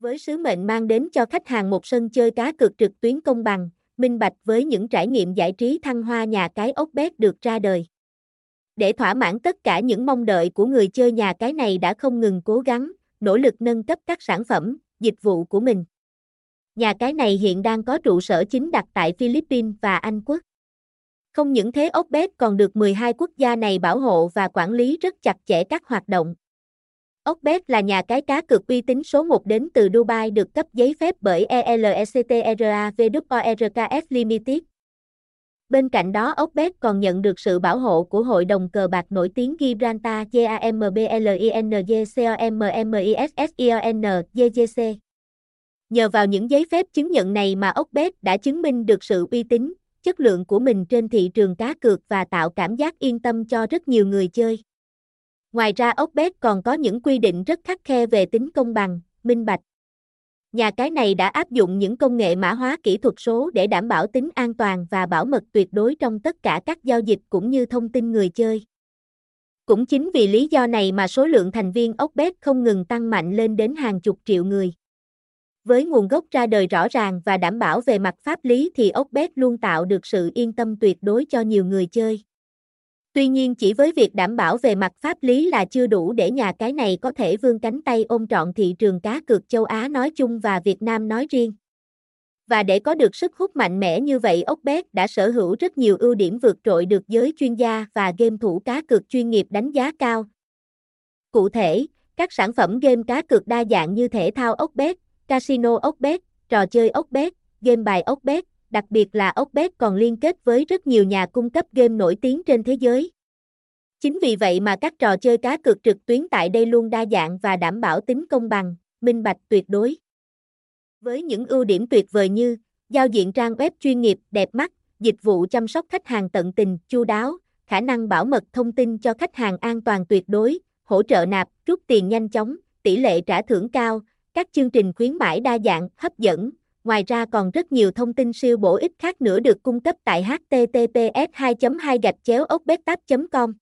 Với sứ mệnh mang đến cho khách hàng một sân chơi cá cược trực tuyến công bằng, minh bạch với những trải nghiệm giải trí thăng hoa nhà cái ốc bét được ra đời. Để thỏa mãn tất cả những mong đợi của người chơi nhà cái này đã không ngừng cố gắng, nỗ lực nâng cấp các sản phẩm, dịch vụ của mình. Nhà cái này hiện đang có trụ sở chính đặt tại Philippines và Anh Quốc. Không những thế ốc bét còn được 12 quốc gia này bảo hộ và quản lý rất chặt chẽ các hoạt động. Oxbet là nhà cái cá cược uy tín số 1 đến từ Dubai được cấp giấy phép bởi ELECTRAVWORKS Limited. Bên cạnh đó Oxbet còn nhận được sự bảo hộ của Hội đồng cờ bạc nổi tiếng Gibraltar GAMBLINGCOMMISSION Nhờ vào những giấy phép chứng nhận này mà Oxbet đã chứng minh được sự uy tín, chất lượng của mình trên thị trường cá cược và tạo cảm giác yên tâm cho rất nhiều người chơi. Ngoài ra Ốc-Bet còn có những quy định rất khắc khe về tính công bằng, minh bạch. Nhà cái này đã áp dụng những công nghệ mã hóa kỹ thuật số để đảm bảo tính an toàn và bảo mật tuyệt đối trong tất cả các giao dịch cũng như thông tin người chơi. Cũng chính vì lý do này mà số lượng thành viên Ốc-Bet không ngừng tăng mạnh lên đến hàng chục triệu người. Với nguồn gốc ra đời rõ ràng và đảm bảo về mặt pháp lý thì Ốc-Bet luôn tạo được sự yên tâm tuyệt đối cho nhiều người chơi. Tuy nhiên chỉ với việc đảm bảo về mặt pháp lý là chưa đủ để nhà cái này có thể vươn cánh tay ôm trọn thị trường cá cược châu Á nói chung và Việt Nam nói riêng. Và để có được sức hút mạnh mẽ như vậy Ốc-Bet đã sở hữu rất nhiều ưu điểm vượt trội được giới chuyên gia và game thủ cá cược chuyên nghiệp đánh giá cao. Cụ thể, các sản phẩm game cá cược đa dạng như thể thao Ốc-Bet, casino Ốc-Bet, trò chơi Ốc-Bet, game bài Ốc-Bet, đặc biệt là Ốc-Bet còn liên kết với rất nhiều nhà cung cấp game nổi tiếng trên thế giới. Chính vì vậy mà các trò chơi cá cược trực tuyến tại đây luôn đa dạng và đảm bảo tính công bằng, minh bạch tuyệt đối. Với những ưu điểm tuyệt vời như giao diện trang web chuyên nghiệp, đẹp mắt, dịch vụ chăm sóc khách hàng tận tình, chu đáo, khả năng bảo mật thông tin cho khách hàng an toàn tuyệt đối, hỗ trợ nạp, rút tiền nhanh chóng, tỷ lệ trả thưởng cao, các chương trình khuyến mãi đa dạng, hấp dẫn, ngoài ra còn rất nhiều thông tin siêu bổ ích khác nữa được cung cấp tại https 2 2 gạch chéo com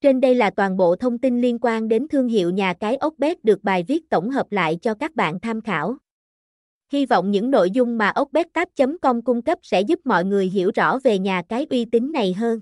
Trên đây là toàn bộ thông tin liên quan đến thương hiệu nhà cái ốc bếp được bài viết tổng hợp lại cho các bạn tham khảo. Hy vọng những nội dung mà ốc com cung cấp sẽ giúp mọi người hiểu rõ về nhà cái uy tín này hơn.